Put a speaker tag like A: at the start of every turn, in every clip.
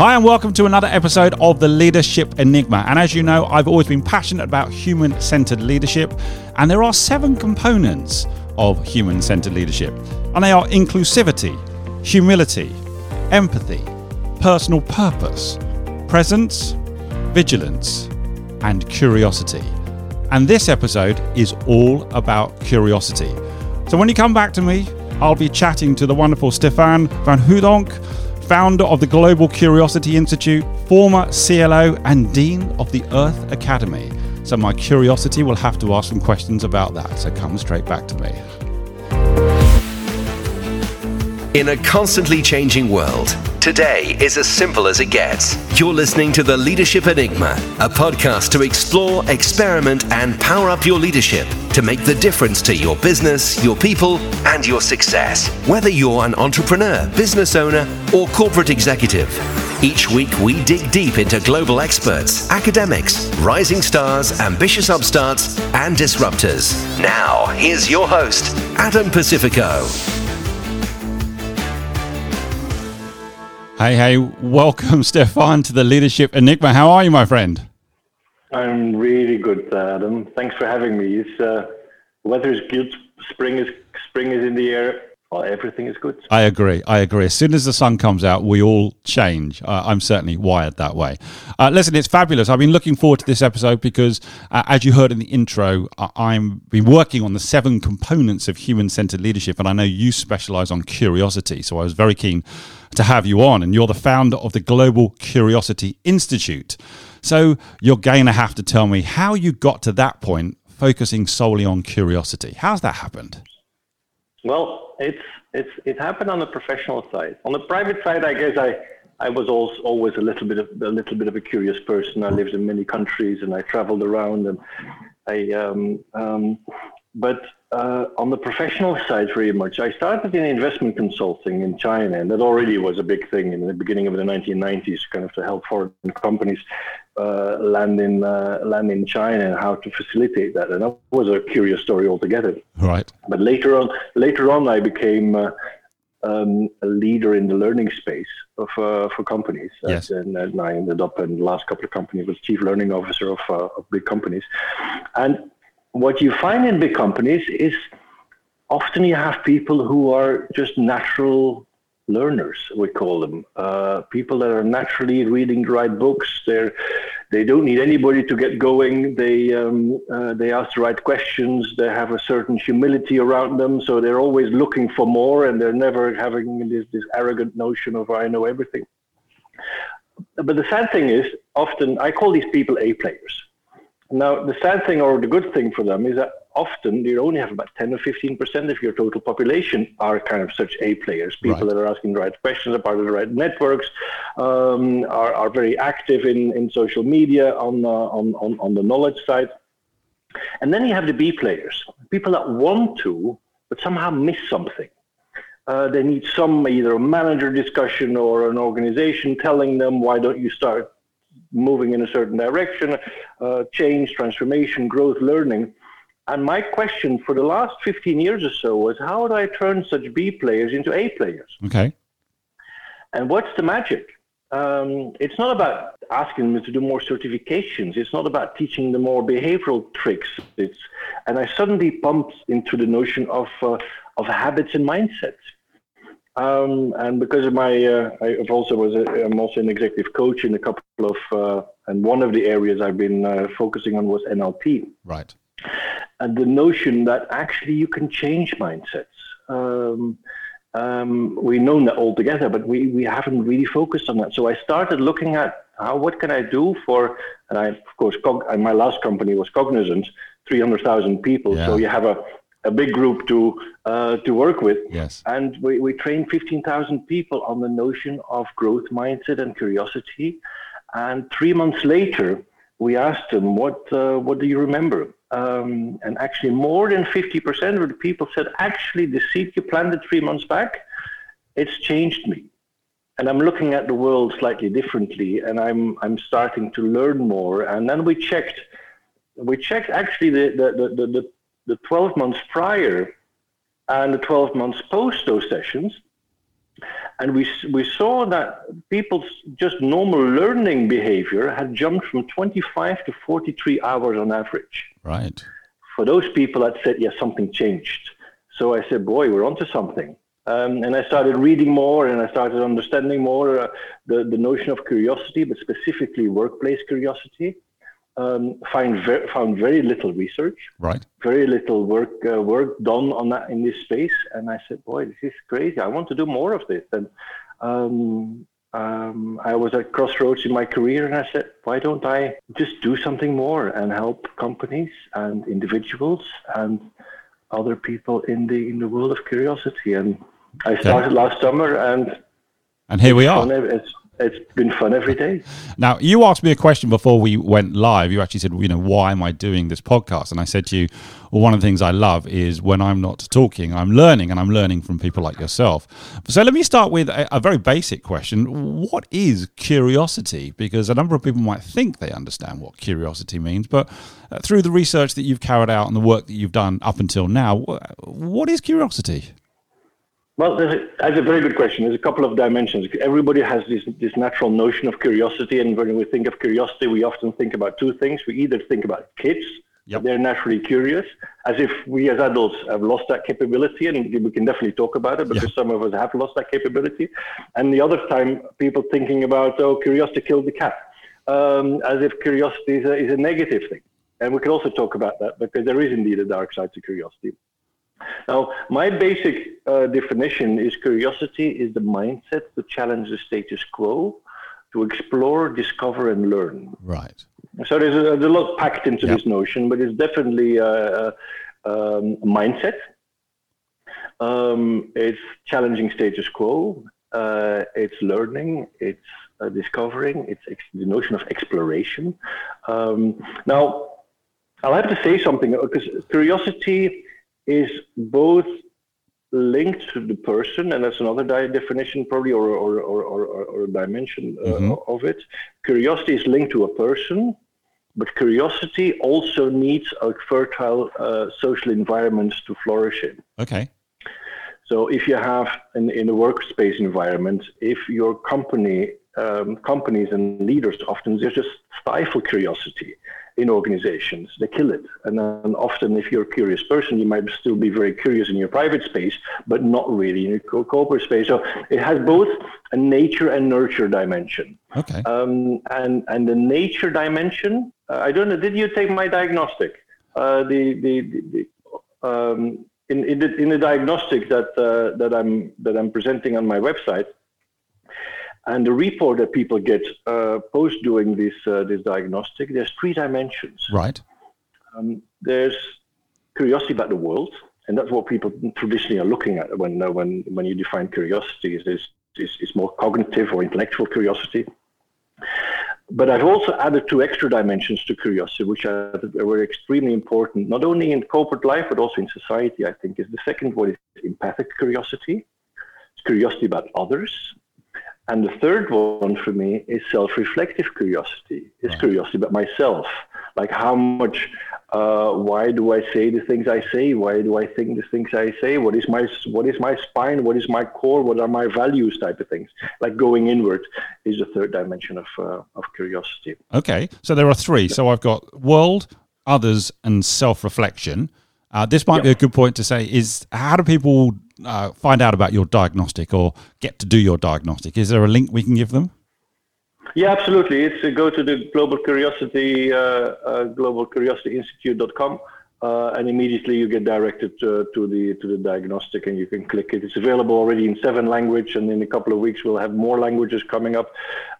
A: Hi, and welcome to another episode of the Leadership Enigma. And as you know, I've always been passionate about human centered leadership, and there are seven components of human centered leadership, and they are inclusivity, humility, empathy, personal purpose, presence, vigilance, and curiosity. And this episode is all about curiosity. So when you come back to me, I'll be chatting to the wonderful Stefaan van Hooydonk founder of the Global Curiosity Institute, former CLO, and Dean of the Earth Academy. So my curiosity will have to ask some questions about that. So come straight back to me.
B: In a constantly changing world, today is as simple as it gets. You're listening to The Leadership Enigma, a podcast to explore, experiment, and power up your leadership to make the difference to your business, your people, and your success. Whether you're an entrepreneur, business owner, or corporate executive. Each week, we dig deep into global experts, academics, rising stars, ambitious upstarts, and disruptors. Now, here's your host, Adam Pacifico.
A: Hey, hey, welcome, Stefaan, to the Leadership Enigma. How are you, my friend?
C: I'm really good, Adam. Thanks for having me. It's, uh, weather is good. Spring is spring is in the air. Well, everything is good.
A: I agree. I agree. As soon as the sun comes out, we all change. Uh, I'm certainly wired that way. Uh, listen, it's fabulous. I've been looking forward to this episode because, uh, as you heard in the intro, I'm been working on the seven components of human-centered leadership, and I know you specialize on curiosity. So I was very keen to have you on, and you're the founder of the Global Curiosity Institute. So you're going to have to tell me how you got to that point, focusing solely on curiosity. How's that happened?
C: Well, it's it's it happened on the professional side. On the private side, I guess I I was also always a little bit of a little bit of a curious person. I lived in many countries and I traveled around and I um, um, but uh, on the professional side, very much. I started in investment consulting in China, and that already was a big thing in the beginning of the 1990s, kind of to help foreign companies uh, land in uh, land in China and how to facilitate that. And that was a curious story altogether.
A: Right.
C: But later on, later on, I became uh, um, a leader in the learning space of, uh, for companies.
A: Yes.
C: And, and, I ended up in the last couple of companies was chief learning officer of, uh, of big companies. And what you find in big companies is often you have people who are just natural learners, we call them. Uh, people that are naturally reading the right books. They're, they don't need anybody to get going. They, um, uh, they ask the right questions. They have a certain humility around them. So they're always looking for more and they're never having this, this arrogant notion of, I know everything. But the sad thing is, often I call these people A players. Now, the sad thing or the good thing for them is that often you only have about 10 or 15% of your total population are kind of such A players, people right. that are asking the right questions, are part of the right networks, um, are, are very active in, in social media on, uh, on, on, on the knowledge side. And then you have the B players, people that want to, but somehow miss something. Uh, they need some either a manager discussion or an organization telling them, why don't you start moving in a certain direction, uh, change, transformation, growth, learning. And my question for the last 15 years or so was how do I turn such B players into A players?
A: Okay.
C: And what's the magic? Um, it's not about asking them to do more certifications. It's not about teaching them more behavioral tricks. It's, and I suddenly bumped into the notion of, uh, of habits and mindsets. Um, and because of my, uh, I've also was a, I'm also an executive coach in a couple of, uh, and one of the areas I've been uh, focusing on was NLP.
A: Right.
C: And the notion that actually you can change mindsets. Um, um, we know that altogether, but we, we haven't really focused on that. So I started looking at how what can I do for, and I of course, Cog, my last company was Cognizant, 300,000 people. Yeah. So you have a a big group to uh, to work with.
A: Yes.
C: And we, we train 15,000 people on the notion of growth mindset and curiosity. And three months later, we asked them, what, uh, what do you remember? Um, and actually, more than 50% of the people said, actually, the seed you planted three months back, it's changed me. And I'm looking at the world slightly differently, and I'm, I'm starting to learn more. And then we checked, we checked actually the, the, the, the the 12 months prior and the 12 months post those sessions. And we, we saw that people's just normal learning behavior had jumped from 25 to 43 hours on average.
A: Right.
C: For those people that said, yes, something changed. So I said, boy, we're onto something. Um, and I started reading more and I started understanding more uh, the, the notion of curiosity, but specifically workplace curiosity. Um, find ver- found very little research,
A: right?
C: Very little work uh, work done on that in this space, and I said, "Boy, this is crazy! I want to do more of this." And um, um, I was at crossroads in my career, and I said, "Why don't I just do something more and help companies and individuals and other people in the in the world of curiosity?" And I started yeah. last summer, and
A: and here we are.
C: It's, been fun every day.
A: Now, you asked me a question before we went live. You actually said, you know, why am I doing this podcast? And I said to you, well, one of the things I love is when I'm not talking, I'm learning, and I'm learning from people like yourself. So let me start with a, a very basic question. What is curiosity? Because a number of people might think they understand what curiosity means, but uh, through the research that you've carried out and the work that you've done up until now, what is curiosity?
C: Well, a, that's a very good question. There's a couple of dimensions. Everybody has this, this natural notion of curiosity, and when we think of curiosity, we often think about two things. We either think about kids, yep. they're naturally curious, as if we as adults have lost that capability, and we can definitely talk about it because yeah. some of us have lost that capability. And the other time, people thinking about, oh, curiosity killed the cat, um, as if curiosity is a, is a negative thing. And we can also talk about that because there is indeed a dark side to curiosity. Now, my basic uh, definition is curiosity is the mindset to challenge the status quo, to explore, discover, and learn.
A: Right.
C: So there's a, there's a lot packed into yep. this notion, but it's definitely a, a, um, a mindset. Um, it's challenging status quo. Uh, it's learning. It's uh, discovering. It's ex- the notion of exploration. Um, now, I'll have to say something because curiosity is both linked to the person, and that's another di- definition probably, or or or or, or a dimension uh, mm-hmm. of it. Curiosity is linked to a person, but curiosity also needs a fertile uh, social environment to flourish in.
A: Okay.
C: So if you have in, in a workspace environment, if your company um, companies and leaders often they just stifle curiosity in organizations. They kill it. And then often, if you're a curious person, you might still be very curious in your private space, but not really in your corporate space. So it has both a nature and nurture dimension.
A: Okay.
C: Um, and and the nature dimension, uh, I don't know. Did you take my diagnostic? Uh, the the, the, the um, in in the, in the diagnostic that uh, that I'm that I'm presenting on my website. And the report that people get uh, post doing this uh, this diagnostic, there's three dimensions.
A: Right.
C: Um, there's curiosity about the world, and that's what people traditionally are looking at when uh, when when you define curiosity. Is is, is more cognitive or intellectual curiosity. But I've also added two extra dimensions to curiosity, which are, were extremely important, not only in corporate life, but also in society, I think, is the second one is empathic curiosity. It's curiosity about others. And the third one for me is self-reflective curiosity. It's right. curiosity about myself, like how much, uh, why do I say the things I say? Why do I think the things I say? What is my what is my spine? What is my core? What are my values? Type of things. Like going inward is the third dimension of uh, of curiosity.
A: Okay, so there are three. So I've got world, others, and self-reflection. Uh, this might yep. be a good point to say: is how do people uh, find out about your diagnostic or get to do your diagnostic? Is there a link we can give them?
C: Yeah, absolutely. It's uh, go to the Global Curiosity, uh, uh, globalcuriosityinstitute.com, uh, and immediately you get directed to, to the to the diagnostic, and you can click it. It's available already in seven languages, and in a couple of weeks we'll have more languages coming up.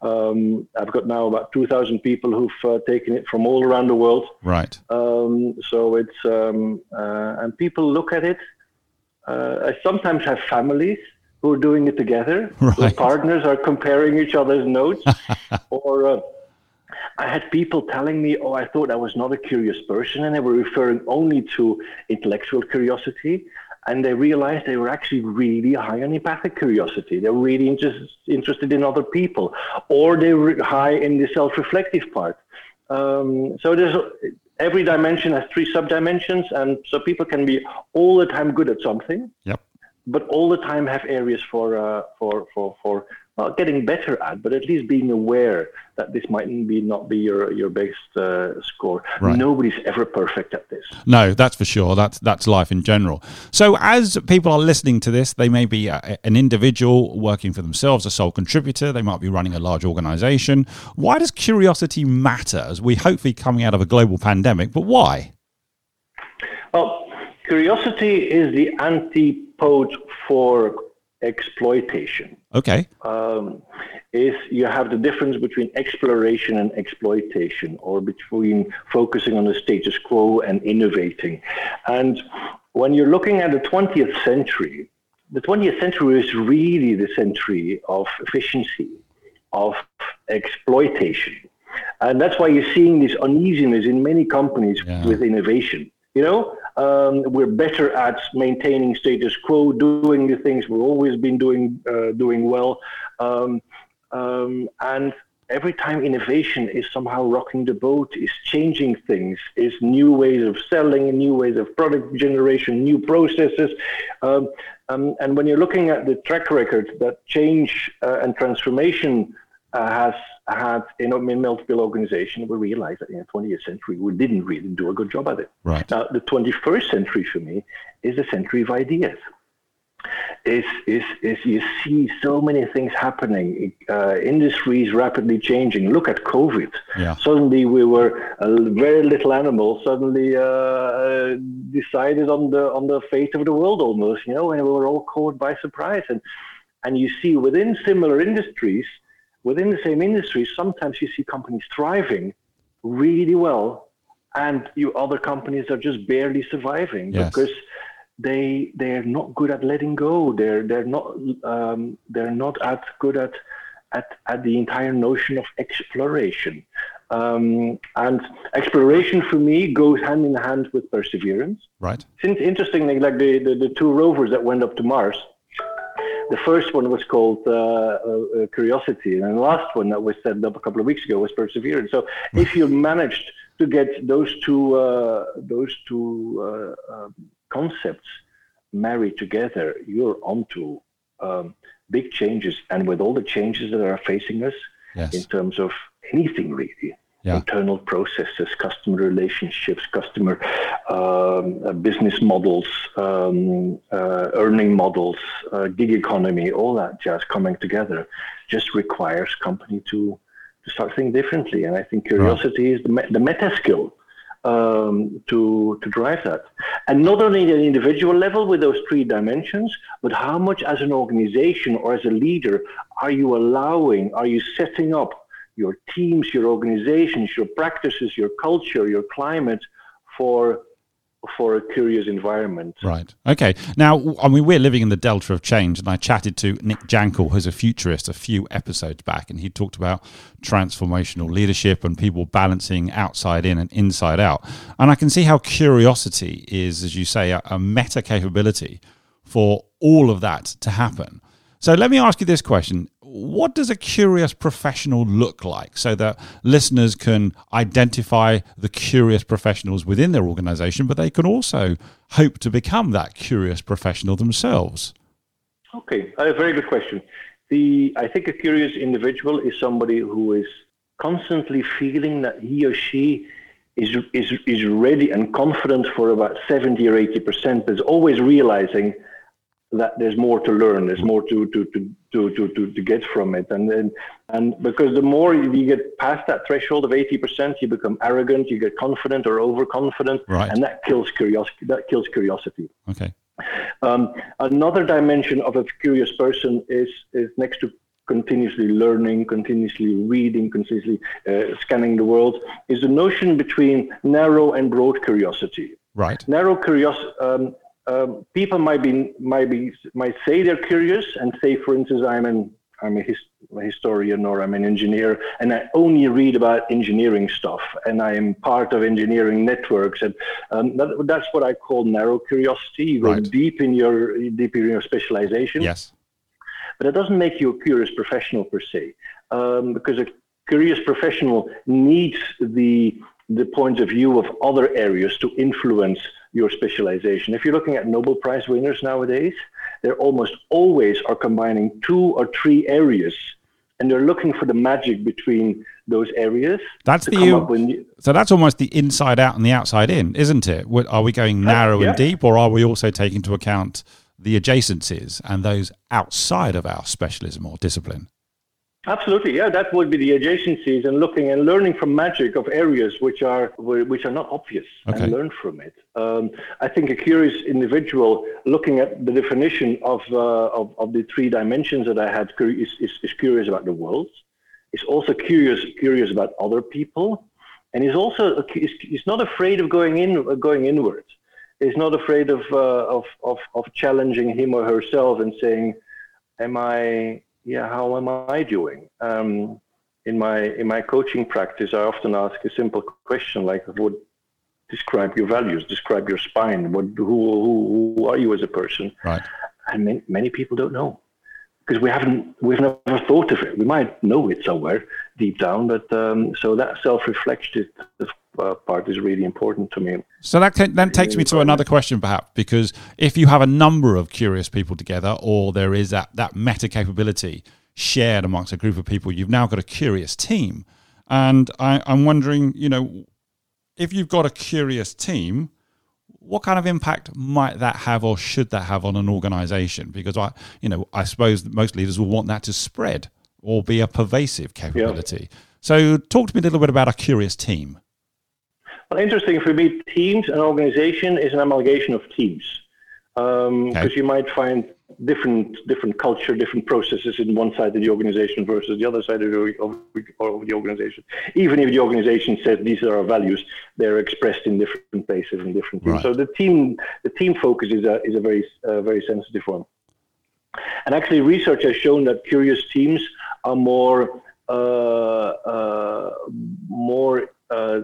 C: Um, I've got now about two thousand people who've uh, taken it from all around the world.
A: Right.
C: Um, so it's um, uh, and people look at it uh, I sometimes have families who are doing it together. Right. partners are comparing each other's notes. or uh, I had people telling me, oh, I thought I was not a curious person, and they were referring only to intellectual curiosity. And they realized they were actually really high on empathic curiosity. They were really interest, interested in other people, or they were high in the self reflective part. Um, so there's every dimension has three subdimensions, and so people can be all the time good at something.
A: Yep.
C: but all the time have areas for uh, for for for not getting better at, but at least being aware that this might be not be your your best uh, score. Right. Nobody's ever perfect at this.
A: No, that's for sure. That's that's life in general. So as people are listening to this, they may be a, an individual working for themselves, a sole contributor. They might be running a large organization. Why does curiosity matter? As we hopefully coming out of a global pandemic, but why?
C: Well, curiosity is the antipode for exploitation.
A: Okay.
C: Um, is you have the difference between exploration and exploitation, or between focusing on the status quo and innovating. And when you're looking at the 20th century, the 20th century is really the century of efficiency, of exploitation. And that's why you're seeing this uneasiness in many companies yeah. with innovation. You know, um, we're better at maintaining status quo, doing the things we've always been doing, uh, doing well. Um, um, and every time innovation is somehow rocking the boat, is changing things, is new ways of selling, new ways of product generation, new processes. Um, um, and when you're looking at the track record that change uh, and transformation uh, has had in, in multiple organizations, we realized that in the 20th century we didn't really do a good job at it.
A: Right.
C: Now, the 21st century for me is the century of ideas. Is, is, is you see so many things happening, uh, industries rapidly changing. Look at COVID.
A: Yeah.
C: Suddenly we were a very little animal. Suddenly uh, decided on the on the fate of the world almost. You know, and we were all caught by surprise. And and you see within similar industries, within the same industry, sometimes you see companies thriving really well, and you other companies are just barely surviving
A: yes.
C: because they they're not good at letting go. They're they're not um, they're not as good at at at the entire notion of exploration. Um, and exploration for me goes hand in hand with perseverance.
A: Right.
C: Since interestingly, like the, the, the two rovers that went up to Mars, the first one was called uh, uh, Curiosity, and the last one that was set up a couple of weeks ago was Perseverance. So if you managed to get those two uh, those two uh, um, concepts married together, you're onto um, big changes. And with all the changes that are facing us
A: yes.
C: in terms of anything really,
A: yeah.
C: internal processes, customer relationships, customer um, uh, business models, um, uh, earning models, uh, gig economy, all that jazz coming together just requires company to, to start thinking differently. And I think curiosity right. is the, me- the meta skill um, to, to drive that. And not only at an individual level with those three dimensions, but how much as an organization or as a leader are you allowing, are you setting up your teams, your organizations, your practices, your culture, your climate for for a curious environment.
A: Right. Okay. Now, I mean, we're living in the delta of change, and I chatted to Nick Jankel, who's a futurist, a few episodes back, and he talked about transformational leadership and people balancing outside in and inside out. And I can see how curiosity is, as you say, a, a meta capability for all of that to happen. So let me ask you this question what does a curious professional look like so that listeners can identify the curious professionals within their organization, but they can also hope to become that curious professional themselves?
C: Okay, a very good question. The I think a curious individual is somebody who is constantly feeling that he or she is is is ready and confident for about 70 or 80 percent, but is always realizing that there's more to learn, there's more to to to to to, to, to get from it, and, and and because the more you get past that threshold of eighty percent, you become arrogant, you get confident or overconfident,
A: right.
C: and that kills curiosity. That kills curiosity.
A: Okay.
C: Um, another dimension of a curious person is is next to continuously learning, continuously reading, continuously uh, scanning the world, is the notion between narrow and broad curiosity.
A: Right.
C: Narrow curiosity. Um, um, people might be might be might say they're curious and say, for instance, I'm an I'm a, his, a, historian or I'm an engineer, and I only read about engineering stuff, and I am part of engineering networks, and um, that, that's what I call narrow curiosity. You go
A: right.
C: deep in your deep in your specialization.
A: Yes,
C: but it doesn't make you a curious professional per se, um, because a curious professional needs the the points of view of other areas to influence your specialization. If you're looking at Nobel Prize winners nowadays, they almost always are combining two or three areas and they're looking for the magic between those areas.
A: That's the so that's almost the inside out and the outside in, isn't it? Are we going narrow uh, yeah. and deep, or are we also taking into account the adjacencies and those outside of our specialism or discipline?
C: Absolutely, yeah. That would be the adjacencies and looking and learning from magic of areas which are which are not obvious okay. and learn from it. Um, I think a curious individual looking at the definition of uh, of, of, the three dimensions that I had is, is, is curious about the world. Is also curious curious about other people, and he's also he's not afraid of going in going inward. He's not afraid of, uh, of of of challenging him or herself and saying, "Am I?" Yeah, how am I doing? Um, in my in my coaching practice, I often ask a simple question like, "Would describe your values, describe your spine. What, who, who, who are you as a person?"
A: Right.
C: And many, many people don't know because we haven't we've never thought of it. We might know it somewhere deep down, but um, so that self-reflective uh, part is really important to me.
A: So that then takes me to another question, perhaps, because if you have a number of curious people together, or there is that that meta capability shared amongst a group of people, you've now got a curious team. And I, I'm wondering, you know, if you've got a curious team, what kind of impact might that have or should that have on an organization because i you know i suppose most leaders will want that to spread or be a pervasive capability yeah. so talk to me a little bit about a curious team
C: well interesting for me teams an organization is an amalgamation of teams because um, okay. you might find different different culture, different processes in one side of the organization versus the other side of the, of, of the organization. Even if the organization says these are our values, they're expressed in different places and different teams. Right. So the team the team focus is a is a very uh, very sensitive one. And actually, research has shown that curious teams are more uh, uh, more uh,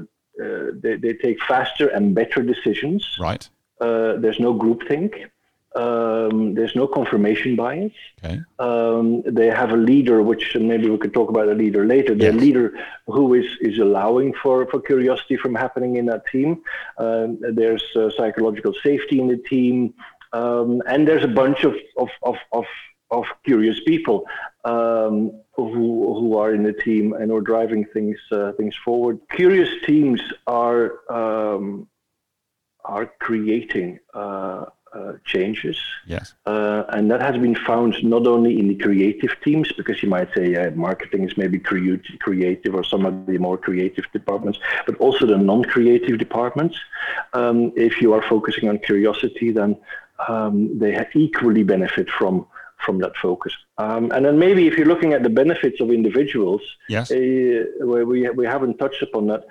C: they, they take faster and better decisions.
A: Right.
C: Uh, there's no groupthink. Um, there's no confirmation bias.
A: Okay.
C: Um, they have a leader, which maybe we could talk about a leader later. The yes. leader who is, is allowing for, for curiosity from happening in that team. Um, there's uh, psychological safety in the team. Um, and there's a bunch of, of, of, of, of curious people um, who, who are in the team and are driving things, uh, things forward. Curious teams are, um, are creating. Uh, uh, changes.
A: Yes.
C: Uh, and that has been found not only in the creative teams, because you might say marketing is maybe cre- creative or some of the more creative departments, but also the non creative departments. Um, if you are focusing on curiosity, then um, they equally benefit from from that focus. Um, and then maybe if you're looking at the benefits of individuals,
A: yes.
C: Uh, we, we haven't touched upon that.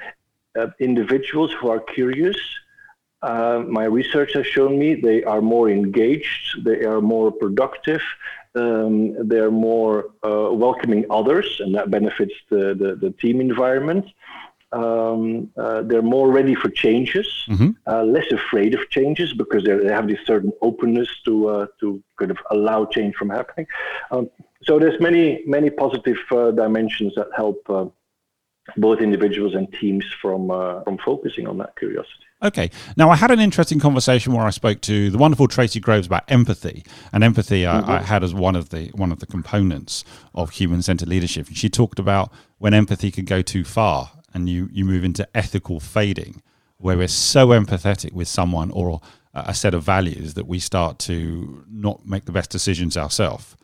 C: Uh, individuals who are curious uh, my research has shown me they are more engaged, they are more productive, um, they're more uh, welcoming others, and that benefits the, the, the team environment. Um, uh, they're more ready for changes, mm-hmm. Uh, less afraid of changes because they have this certain openness to uh, to kind of allow change from happening. Um, so there's many many positive uh, dimensions that help both individuals and teams from from focusing on that curiosity.
A: Okay. Now, I had an interesting conversation where I spoke to the wonderful Tracy Groves about empathy, and empathy mm-hmm. I, I, had as one of the one of the components of human-centered leadership. And she talked about when empathy can go too far, and you you move into ethical fading, where we're so empathetic with someone or a set of values that we start to not make the best decisions ourselves.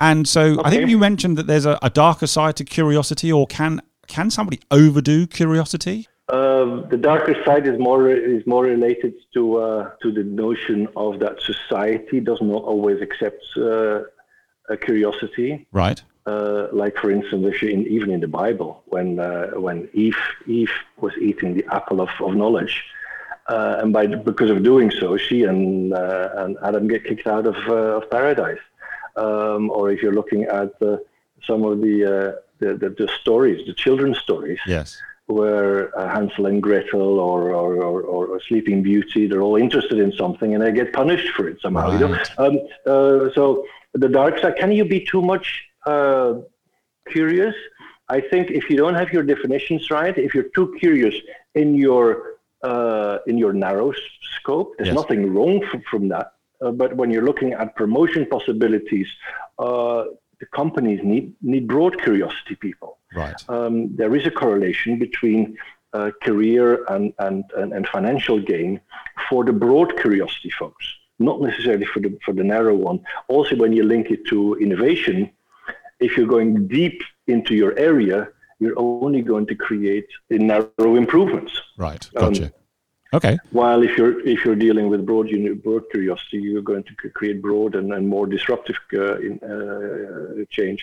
A: And so, okay. I think you mentioned that there's a, a darker side to curiosity, or can can somebody overdo curiosity?
C: Uh, the darker side is more is more related to uh, to the notion of that society does not always accept uh, a curiosity.
A: Right.
C: Uh, like for instance, in, even in the Bible, when uh, when Eve Eve was eating the apple of, of knowledge, and by because of doing so, she and and Adam get kicked out of of paradise. Um, or if you're looking at some of the, the, the the stories, the children's stories.
A: Yes
C: where uh, Hansel and Gretel or, or, or, or, Sleeping Beauty, they're all interested in something and they get punished for it somehow. Right. You know? Um, uh, so the dark side, can you be too much uh, curious? I think if you don't have your definitions right, if you're too curious in your uh, in your narrow scope, there's yes. nothing wrong from, from that. Uh, but when you're looking at promotion possibilities, uh, the companies need need broad curiosity people.
A: Right.
C: Um, there is a correlation between uh, career and, and, and, and financial gain for the broad curiosity folks, not necessarily for the for the narrow one. Also, when you link it to innovation, if you're going deep into your area, you're only going to create narrow improvements.
A: Right. Gotcha. Um, okay.
C: While if you're if you're dealing with broad broad curiosity, you're going to create broad and, and more disruptive uh, in, uh, change.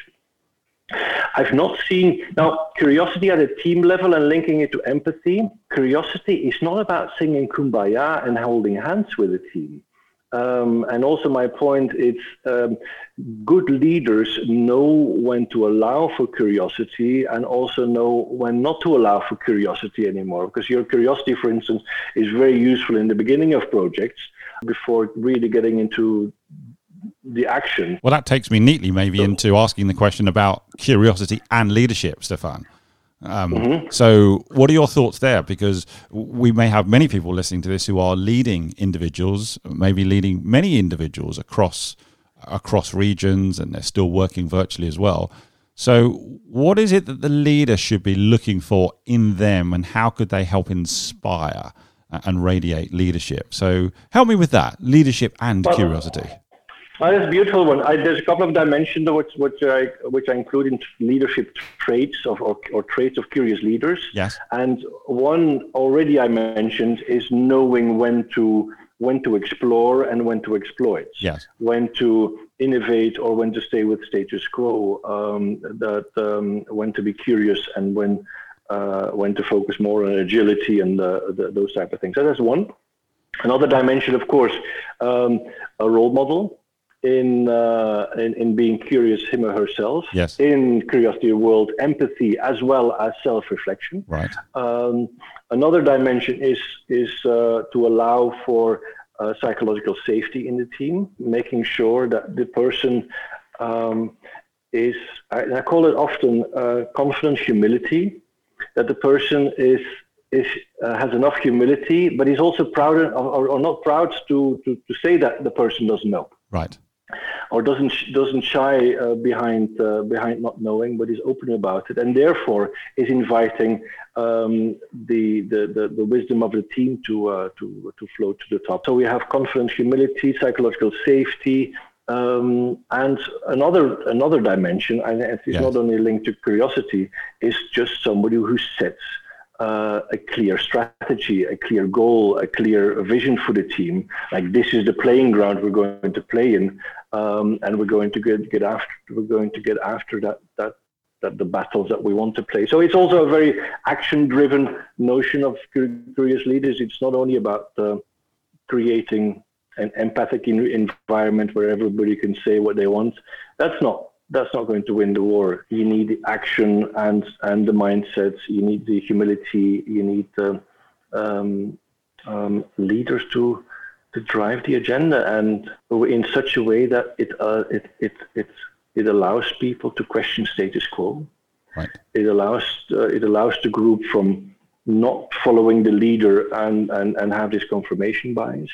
C: I've not seen now curiosity at a team level and linking it to empathy. Curiosity is not about singing kumbaya and holding hands with a team. Um, and also my point is um, good leaders know when to allow for curiosity and also know when not to allow for curiosity anymore. Because your curiosity, for instance, is very useful in the beginning of projects before really getting into the action.
A: Well, that takes me neatly maybe so, into asking the question about curiosity and leadership, Stefaan. Um, mm-hmm. So, what are your thoughts there? Because we may have many people listening to this who are leading individuals, maybe leading many individuals across across regions, and they're still working virtually as well. So, what is it that the leader should be looking for in them, and how could they help inspire and radiate leadership? So, help me with that leadership and well, curiosity.
C: Oh, that's a beautiful one. I, there's a couple of dimensions which, which, I, which I include in leadership traits of, or, or traits of curious leaders.
A: Yes.
C: And one already I mentioned is knowing when to when to explore and when to exploit.
A: Yes.
C: When to innovate or when to stay with status quo. Um, that um, when to be curious and when uh, when to focus more on agility and uh, the, those type of things. So that's one. Another dimension, of course, um, a role model in, uh, in, in being curious him or herself.
A: Yes.
C: In curiosity world, empathy as well as self-reflection.
A: Right.
C: Um, another dimension is is uh, to allow for uh, psychological safety in the team, making sure that the person um, is. I, I, call it often uh, confident humility. That the person is is uh, has enough humility, but he's also proud or, or, not proud to, to to say that the person doesn't know.
A: Right
C: or doesn't doesn't shy uh, behind uh, behind not knowing, but is open about it, and therefore is inviting um, the, the, the the wisdom of the team to uh, to to float to the top. So we have confidence, humility, psychological safety. Um, and another another dimension, and it's yes. not only linked to curiosity, is just somebody who sets uh, a clear strategy, a clear goal, a clear vision for the team. Like this is the playing ground we're going to play in, um, and we're going to get, get after. We're going to get after that that that the battles that we want to play. So it's also a very action-driven notion of curious leaders. It's not only about uh, creating an empathic environment where everybody can say what they want. That's not that's not going to win the war. You need the action and and the mindset. You need the humility. You need the um, um, leaders to to drive the agenda and in such a way that it uh, it, it it it allows people to question status quo.
A: Right.
C: It allows uh, it allows the group from not following the leader and, and, and have this confirmation bias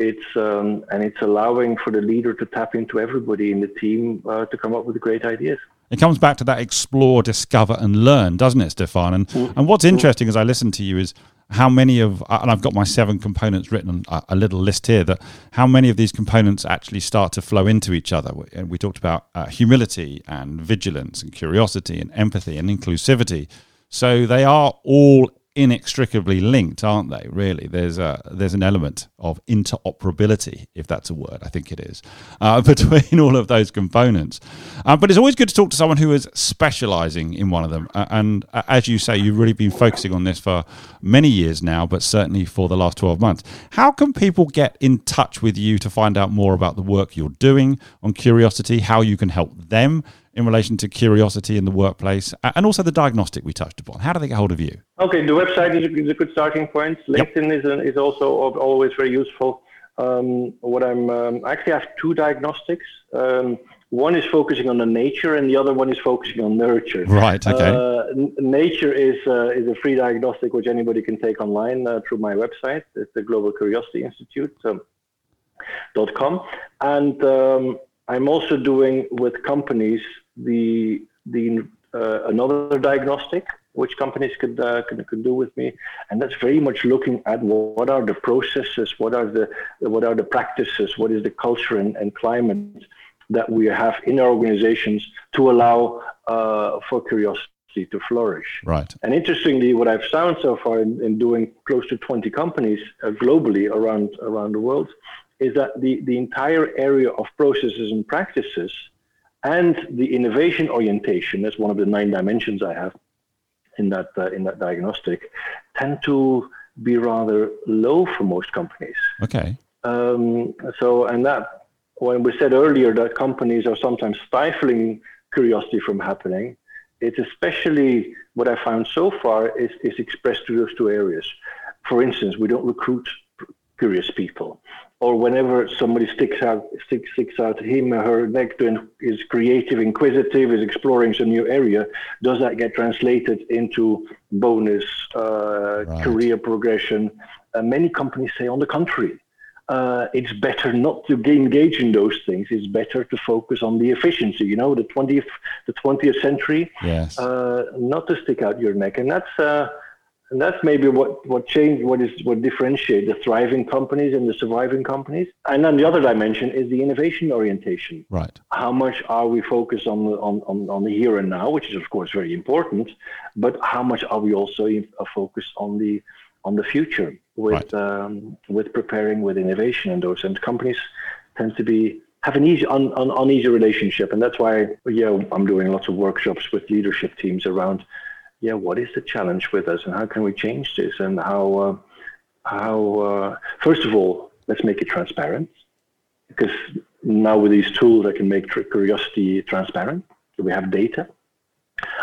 C: it's um, and it's allowing for the leader to tap into everybody in the team uh, to come up with great ideas.
A: It comes back to that explore, discover, and learn, doesn't it, Stefaan? And mm-hmm. and what's interesting as I listen to you is how many of and I've got my seven components written a, a little list here that how many of these components actually start to flow into each other. And we talked about uh, humility and vigilance and curiosity and empathy and inclusivity. So they are all inextricably linked, aren't they? Really, there's a there's an element of interoperability, if that's a word. I think it is uh, between all of those components. Uh, but it's always good to talk to someone who is specialising in one of them. Uh, and as you say, you've really been focusing on this for many years now, but certainly for the last twelve months. How can people get in touch with you to find out more about the work you're doing on Curiosity? How you can help them? In relation to curiosity in the workplace and also the diagnostic we touched upon? How do they get hold of you?
C: Okay, the website is a, is a good starting point. LinkedIn yep. is, a, is also always very useful. Um, what I'm um, I actually have two diagnostics. Um, one is focusing on the nature, and the other one is focusing on nurture.
A: Right. Okay.
C: Uh, n- nature is uh, is a free diagnostic which anybody can take online uh, through my website. It's the Global Curiosity Institute. dot com. And um, I'm also doing with companies the the uh, another diagnostic which companies could, uh, could could do with me, and that's very much looking at what are the processes, what are the what are the practices, what is the culture and, and climate that we have in our organizations to allow uh, for curiosity to flourish.
A: Right.
C: And interestingly, what I've found so far in, in doing close to 20 companies uh, globally around around the world is that the, the entire area of processes and practices and the innovation orientation, that's one of the nine dimensions I have in that uh, in that diagnostic, tend to be rather low for most companies.
A: Okay.
C: Um, so, and that when we said earlier that companies are sometimes stifling curiosity from happening, it's especially what I found so far is, is expressed through those two areas. For instance, we don't recruit curious people or whenever somebody sticks out sticks, sticks out him or her neck to is creative, inquisitive, is exploring some new area, does that get translated into bonus, uh, right. career progression? Uh, many companies say, on the contrary, uh, it's better not to engage in those things. It's better to focus on the efficiency. You know, the twentieth, the twentieth century.
A: Yes.
C: Uh, not to stick out your neck, and that's uh, and that's maybe what, what changed, what is what differentiates the thriving companies and the surviving companies. And then the other dimension is the innovation orientation.
A: Right.
C: How much are we focused on the, on, on, on the here and now, which is of course very important, but how much are we also uh, focused on the on the future with right. um, with preparing with innovation and those and companies tend to be have an easy un, un, uneasy relationship and that's why yeah I'm doing lots of workshops with leadership teams around yeah, what is the challenge with us and how can we change this? And how, uh, how uh, first of all, let's make it transparent. Because now with these tools, I can make curiosity transparent. So we have data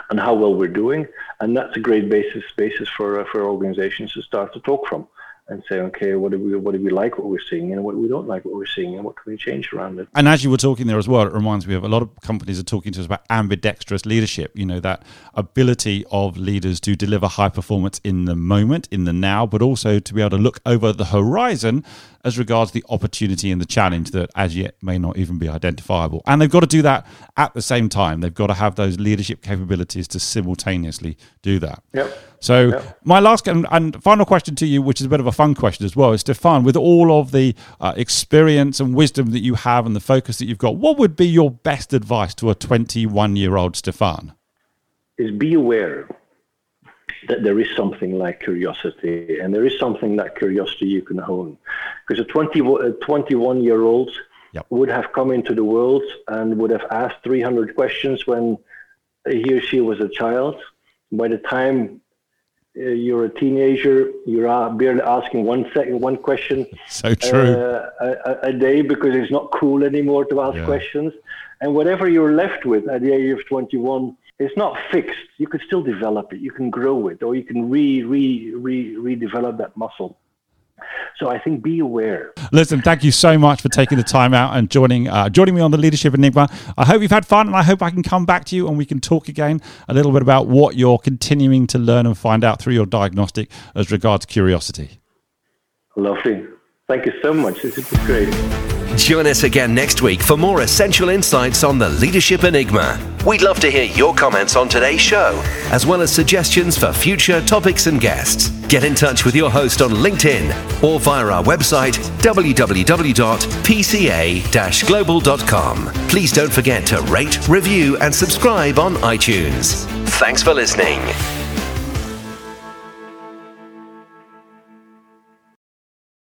C: and how well we're doing, and that's a great basis basis for uh, for organizations to start to talk from and say, okay, what do we what do we like what we're seeing and what we don't like what we're seeing and what can we change around it.
A: And as you were talking there as well, it reminds me of a lot of companies are talking to us about ambidextrous leadership. You know that ability of leaders to deliver high performance in the moment, in the now, but also to be able to look over the horizon as regards the opportunity and the challenge that as yet may not even be identifiable. And they've got to do that at the same time. They've got to have those leadership capabilities to simultaneously do that.
C: Yep.
A: So
C: yep.
A: my last and, and, final question to you, which is a bit of a fun question as well, Stefaan, with all of the uh, experience and wisdom that you have and the focus that you've got, what would be your best advice to a 21 year old Stefaan?
C: Is be aware that there is something like curiosity, and there is something like curiosity you can hone. Because a 20, a 21 year old yep. would have come into the world and would have asked 300 questions when he or she was a child. By the time you're a teenager, you're barely asking one second, one question.
A: So true.
C: Uh, a, a, day because it's not cool anymore to ask yeah. questions. And whatever you're left with at the age of 21 it's not fixed. You can still develop it. You can grow it, or you can re re re redevelop that muscle. So I think be aware.
A: Listen, thank you so much for taking the time out and joining uh, joining me on the Leadership Enigma. I hope you've had fun, and I hope I can come back to you and we can talk again a little bit about what you're continuing to learn and find out through your diagnostic as regards curiosity.
C: Lovely. Thank you so much. This is great.
B: Join us again next week for more essential insights on the Leadership Enigma. We'd love to hear your comments on today's show, as well as suggestions for future topics and guests. Get in touch with your host on LinkedIn or via our website www.pca-global.com. Please don't forget to rate, review, and subscribe on iTunes. Thanks for listening.